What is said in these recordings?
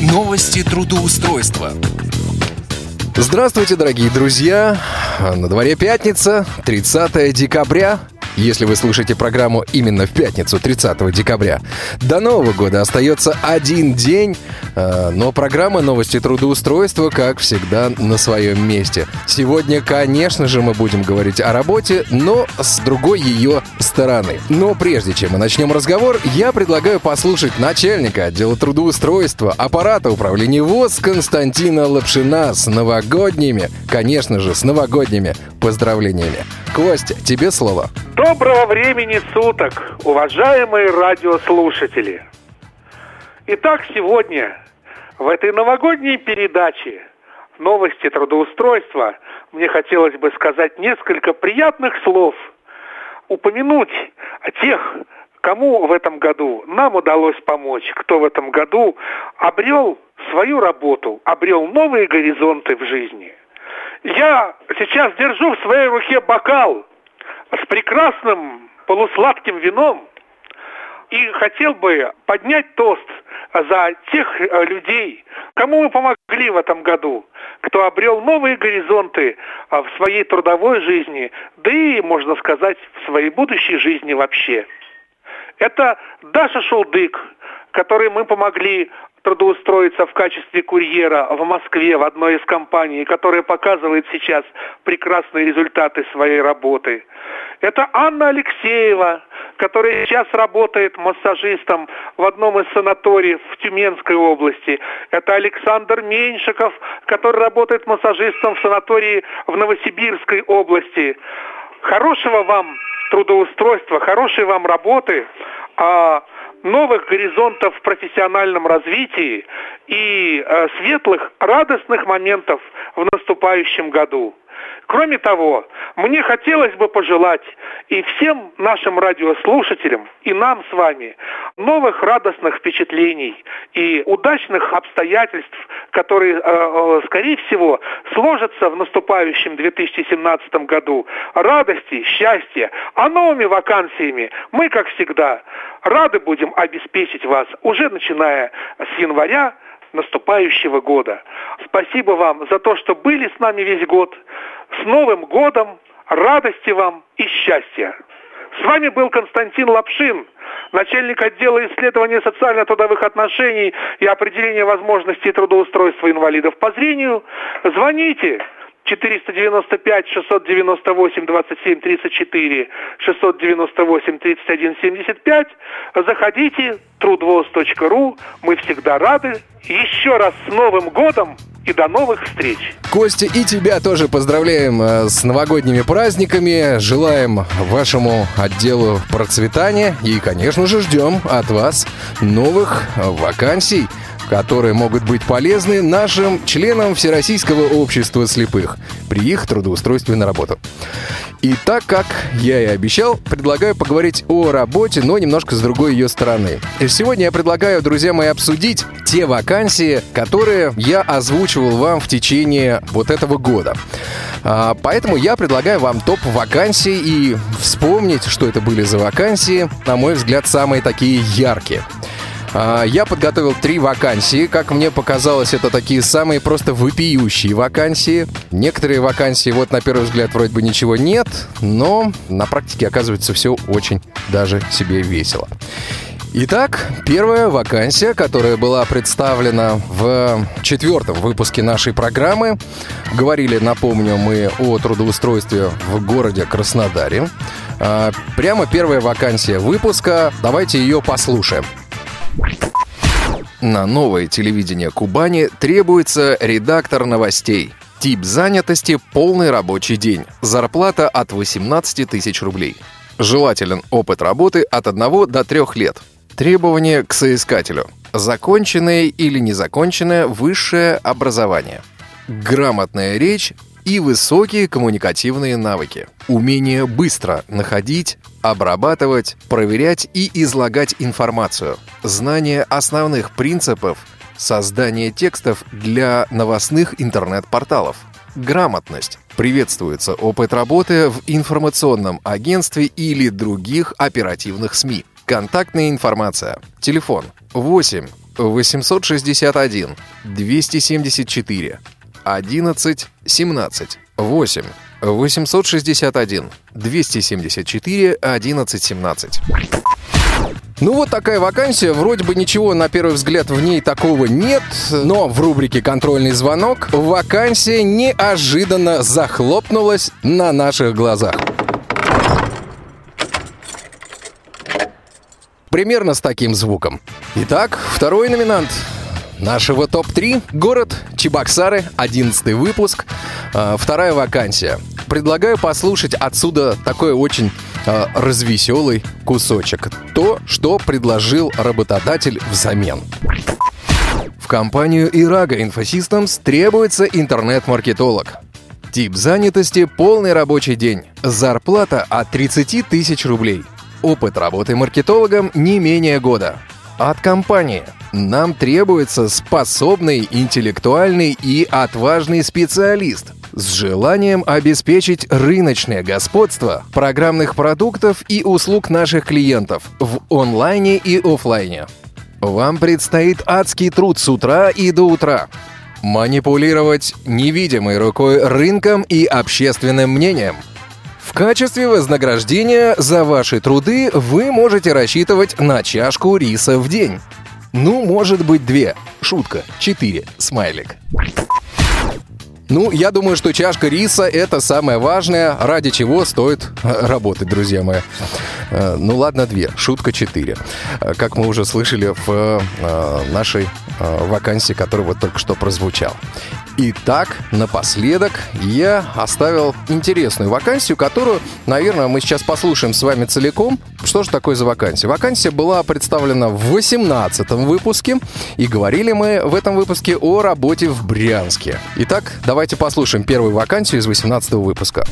Новости трудоустройства. Здравствуйте, дорогие друзья! На дворе пятница, 30 декабря. Если вы слушаете программу именно в пятницу, 30 декабря. До Нового года остается один день, э, но программа «Новости трудоустройства», как всегда, на своем месте. Сегодня, конечно же, мы будем говорить о работе, но с другой ее стороны. Но прежде чем мы начнем разговор, я предлагаю послушать начальника отдела трудоустройства аппарата управления ВОЗ Константина Лапшина с новогодними, конечно же, с новогодними поздравлениями. Костя, тебе слово. Доброго времени суток, уважаемые радиослушатели! Итак, сегодня в этой новогодней передаче «Новости трудоустройства» мне хотелось бы сказать несколько приятных слов, упомянуть о тех, кому в этом году нам удалось помочь, кто в этом году обрел свою работу, обрел новые горизонты в жизни. Я сейчас держу в своей руке бокал с прекрасным полусладким вином и хотел бы поднять тост за тех э, людей, кому мы помогли в этом году, кто обрел новые горизонты а, в своей трудовой жизни, да и, можно сказать, в своей будущей жизни вообще. Это Даша Шулдык, которой мы помогли трудоустроиться в качестве курьера в Москве в одной из компаний, которая показывает сейчас прекрасные результаты своей работы. Это Анна Алексеева, которая сейчас работает массажистом в одном из санаториев в Тюменской области. Это Александр Меньшиков, который работает массажистом в санатории в Новосибирской области. Хорошего вам трудоустройства, хорошей вам работы. А новых горизонтов в профессиональном развитии и э, светлых, радостных моментов в наступающем году. Кроме того, мне хотелось бы пожелать и всем нашим радиослушателям, и нам с вами новых радостных впечатлений и удачных обстоятельств, которые, э, э, скорее всего, сложатся в наступающем 2017 году. Радости, счастья, а новыми вакансиями мы, как всегда, рады будем обеспечить вас уже начиная с января наступающего года. Спасибо вам за то, что были с нами весь год. С Новым годом! Радости вам и счастья! С вами был Константин Лапшин, начальник отдела исследования социально-трудовых отношений и определения возможностей трудоустройства инвалидов по зрению. Звоните 495 698 27 34 698 31 75. Заходите трудвоз.ру. Мы всегда рады. Еще раз с Новым годом и до новых встреч. Костя, и тебя тоже поздравляем э, с новогодними праздниками. Желаем вашему отделу процветания и, конечно же, ждем от вас новых вакансий которые могут быть полезны нашим членам Всероссийского общества слепых при их трудоустройстве на работу. И так как я и обещал, предлагаю поговорить о работе, но немножко с другой ее стороны. И сегодня я предлагаю, друзья мои, обсудить те вакансии, которые я озвучивал вам в течение вот этого года. А, поэтому я предлагаю вам топ вакансий и вспомнить, что это были за вакансии, на мой взгляд, самые такие яркие. А, я подготовил три вакансии. Как мне показалось, это такие самые просто вопиющие вакансии. Некоторые вакансии, вот на первый взгляд, вроде бы ничего нет, но на практике оказывается все очень даже себе весело. Итак, первая вакансия, которая была представлена в четвертом выпуске нашей программы. Говорили, напомню, мы о трудоустройстве в городе Краснодаре. А, прямо первая вакансия выпуска. Давайте ее послушаем. На новое телевидение Кубани требуется редактор новостей. Тип занятости – полный рабочий день. Зарплата от 18 тысяч рублей. Желателен опыт работы от 1 до 3 лет. Требования к соискателю. Законченное или незаконченное высшее образование. Грамотная речь и высокие коммуникативные навыки. Умение быстро находить, обрабатывать, проверять и излагать информацию. Знание основных принципов создания текстов для новостных интернет-порталов. Грамотность. Приветствуется опыт работы в информационном агентстве или других оперативных СМИ. Контактная информация. Телефон 8 861 274 11 17 8 861 274 11 17 ну вот такая вакансия, вроде бы ничего на первый взгляд в ней такого нет, но в рубрике «Контрольный звонок» вакансия неожиданно захлопнулась на наших глазах. Примерно с таким звуком. Итак, второй номинант нашего топ-3 – город Чебоксары, 11 выпуск, а, вторая вакансия. Предлагаю послушать отсюда такой очень э, развеселый кусочек. То, что предложил работодатель взамен. В компанию Ираga Infosystems требуется интернет-маркетолог. Тип занятости – полный рабочий день. Зарплата от 30 тысяч рублей. Опыт работы маркетологом не менее года. От компании нам требуется способный, интеллектуальный и отважный специалист – с желанием обеспечить рыночное господство программных продуктов и услуг наших клиентов в онлайне и офлайне. Вам предстоит адский труд с утра и до утра. Манипулировать невидимой рукой рынком и общественным мнением. В качестве вознаграждения за ваши труды вы можете рассчитывать на чашку риса в день. Ну, может быть, две. Шутка. Четыре. Смайлик. Ну, я думаю, что чашка риса — это самое важное, ради чего стоит э, работать, друзья мои. Э, ну ладно, две. Шутка четыре. Э, как мы уже слышали в нашей вакансии, которая вот только что прозвучала. Итак, напоследок я оставил интересную вакансию, которую, наверное, мы сейчас послушаем с вами целиком. Что же такое за вакансия? Вакансия была представлена в 18 выпуске, и говорили мы в этом выпуске о работе в Брянске. Итак, давайте послушаем первую вакансию из 18 выпуска.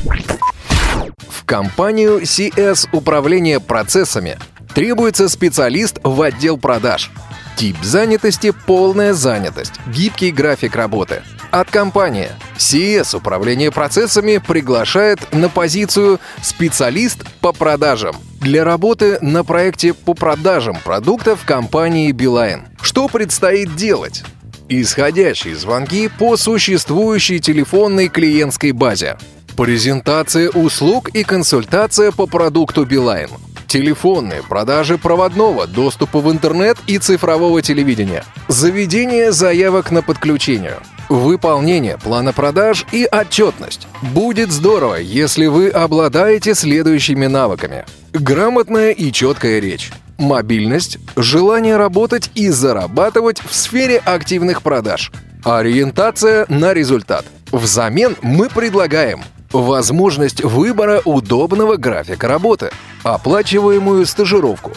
В компанию CS Управление процессами требуется специалист в отдел продаж. Тип занятости – полная занятость, гибкий график работы – от компании. CS Управление процессами приглашает на позицию специалист по продажам для работы на проекте по продажам продуктов компании Билайн. Что предстоит делать? Исходящие звонки по существующей телефонной клиентской базе. Презентация услуг и консультация по продукту Билайн. Телефонные продажи проводного, доступа в интернет и цифрового телевидения. Заведение заявок на подключение – Выполнение плана продаж и отчетность. Будет здорово, если вы обладаете следующими навыками. Грамотная и четкая речь. Мобильность, желание работать и зарабатывать в сфере активных продаж. Ориентация на результат. Взамен мы предлагаем возможность выбора удобного графика работы, оплачиваемую стажировку,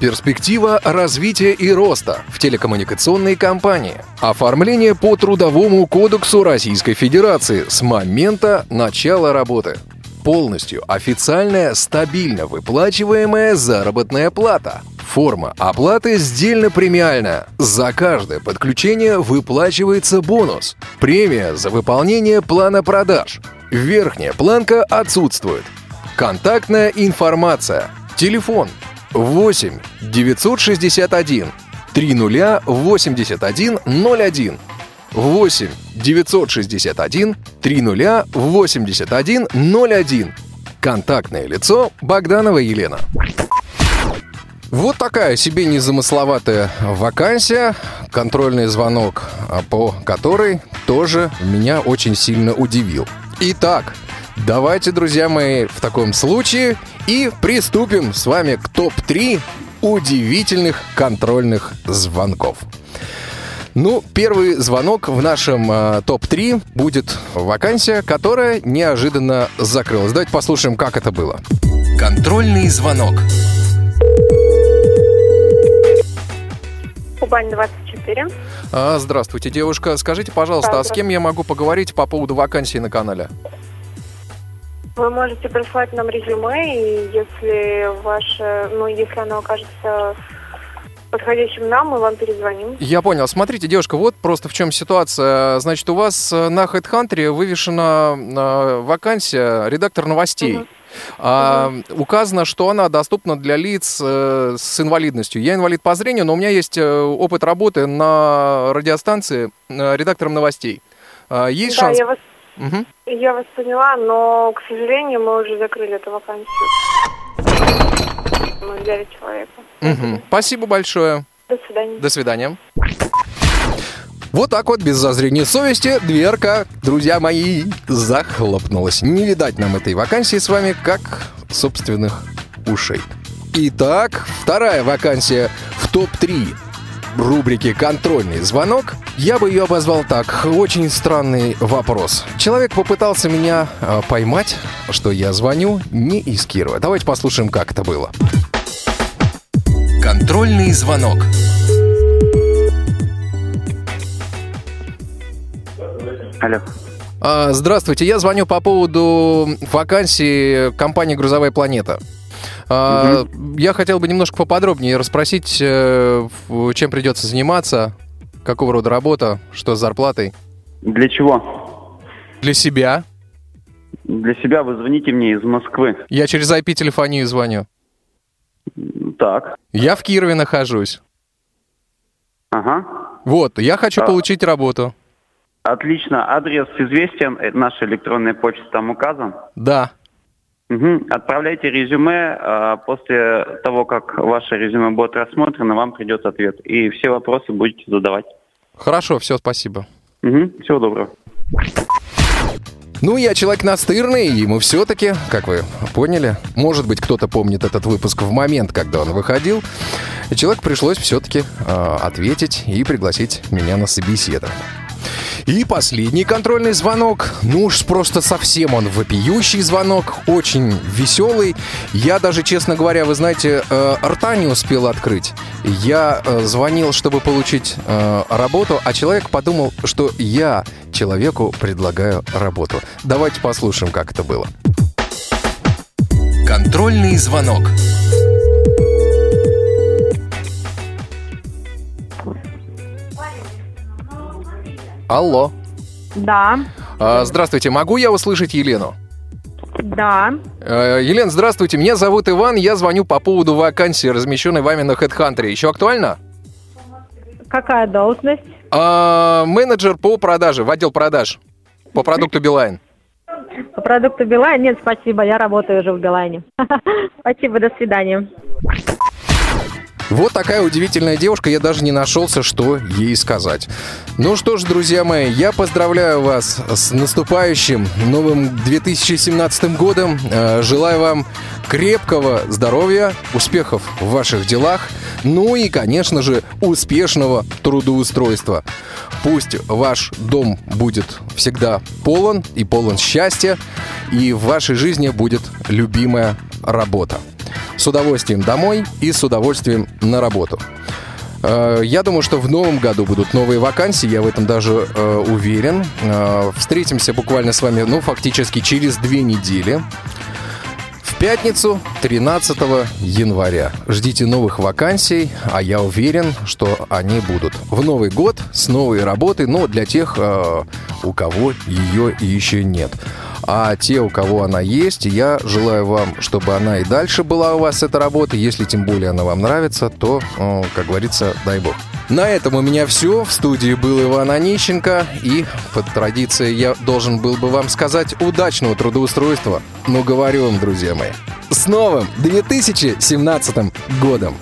Перспектива развития и роста в телекоммуникационной компании. Оформление по Трудовому кодексу Российской Федерации с момента начала работы. Полностью официальная, стабильно выплачиваемая заработная плата. Форма оплаты сдельно-премиальная. За каждое подключение выплачивается бонус. Премия за выполнение плана продаж. Верхняя планка отсутствует. Контактная информация. Телефон 8 961 30 81 01 8 961 30 81 01 Контактное лицо Богданова Елена. Вот такая себе незамысловатая вакансия, контрольный звонок, а, по которой тоже меня очень сильно удивил. Итак, давайте, друзья мои, в таком случае и приступим с вами к топ-3 удивительных контрольных звонков. Ну, первый звонок в нашем э, топ-3 будет вакансия, которая неожиданно закрылась. Давайте послушаем, как это было. Контрольный звонок. Кубань 24. А, здравствуйте, девушка. Скажите, пожалуйста, а с кем я могу поговорить по поводу вакансии на канале? Вы можете прислать нам резюме, и если ваше, ну, если оно окажется подходящим нам, мы вам перезвоним. Я понял. Смотрите, девушка, вот просто в чем ситуация. Значит, у вас на HeadHunter вывешена э, вакансия редактор новостей. Угу. А, указано, что она доступна для лиц э, с инвалидностью. Я инвалид по зрению, но у меня есть э, опыт работы на радиостанции э, редактором новостей. А, есть да, шанс? я вас, Мгм. я вас поняла, но, к сожалению, мы уже закрыли эту вакансию. Мы взяли человека. Мгм. Спасибо большое. До свидания. До свидания. Вот так вот, без зазрения совести, дверка, друзья мои, захлопнулась. Не видать нам этой вакансии с вами, как собственных ушей. Итак, вторая вакансия в топ-3 рубрики «Контрольный звонок». Я бы ее обозвал так. Очень странный вопрос. Человек попытался меня э, поймать, что я звоню не из Кирова. Давайте послушаем, как это было. Контрольный звонок. Алло. А, Здравствуйте, я звоню по поводу вакансии компании «Грузовая планета». А, Я хотел бы немножко поподробнее расспросить, э, чем придется заниматься, какого рода работа, что с зарплатой. Для чего? Для себя. Для себя вы звоните мне из Москвы. Я через IP-телефонию звоню. Так. Я в Кирове нахожусь. Ага. Вот, я хочу А. получить работу. Отлично. Адрес известен. э, Наша электронная почта там указан. Да. Угу. Отправляйте резюме. а После того, как ваше резюме будет рассмотрено, вам придет ответ. И все вопросы будете задавать. Хорошо, все, спасибо. Угу. Всего доброго. Ну, я человек настырный, и ему все-таки, как вы поняли, может быть, кто-то помнит этот выпуск в момент, когда он выходил, и человеку пришлось все-таки ответить и пригласить меня на собеседование. И последний контрольный звонок. Ну уж просто совсем он вопиющий звонок, очень веселый. Я даже, честно говоря, вы знаете, э, рта не успел открыть. Я э, звонил, чтобы получить э, работу, а человек подумал, что я человеку предлагаю работу. Давайте послушаем, как это было. Контрольный звонок. Алло. Да, А, Здравствуйте, могу я услышать Елену? да. Э, Елена, здравствуйте. Меня зовут Иван. Я звоню по поводу вакансии, размещенной вами на HeadHunter. Еще актуально? Какая должность? А, менеджер по продаже, в отдел продаж. По продукту Билайн. По продукту Билайн? Нет, спасибо, я работаю уже в Билайне. Спасибо, до свидания. Вот такая удивительная девушка, я даже не нашелся, что ей сказать. Ну что ж, друзья мои, я поздравляю вас с наступающим новым 2017 годом. Э, Желаю вам крепкого здоровья, успехов в ваших делах, ну и, конечно же, успешного трудоустройства. Пусть ваш дом будет всегда полон и полон счастья, и в вашей жизни будет любимая работа с удовольствием домой и с удовольствием на работу. Э, Я думаю, что в новом году будут новые вакансии, я в этом даже э, уверен. Э, Встретимся буквально с вами, ну, фактически через две недели. В пятницу, 13 января. Ждите новых вакансий, а я уверен, что они будут в Новый год с новой работой, но для тех, э, у кого ее еще нет. А те, у кого она есть, я желаю вам, чтобы она и дальше была у вас, эта работа. Если тем более она вам нравится, то, как говорится, дай бог. На этом у меня все. В студии был Иван Онищенко. И, по традиции, я должен был бы вам сказать удачного трудоустройства. Но говорю вам, друзья мои, с новым 2017 годом!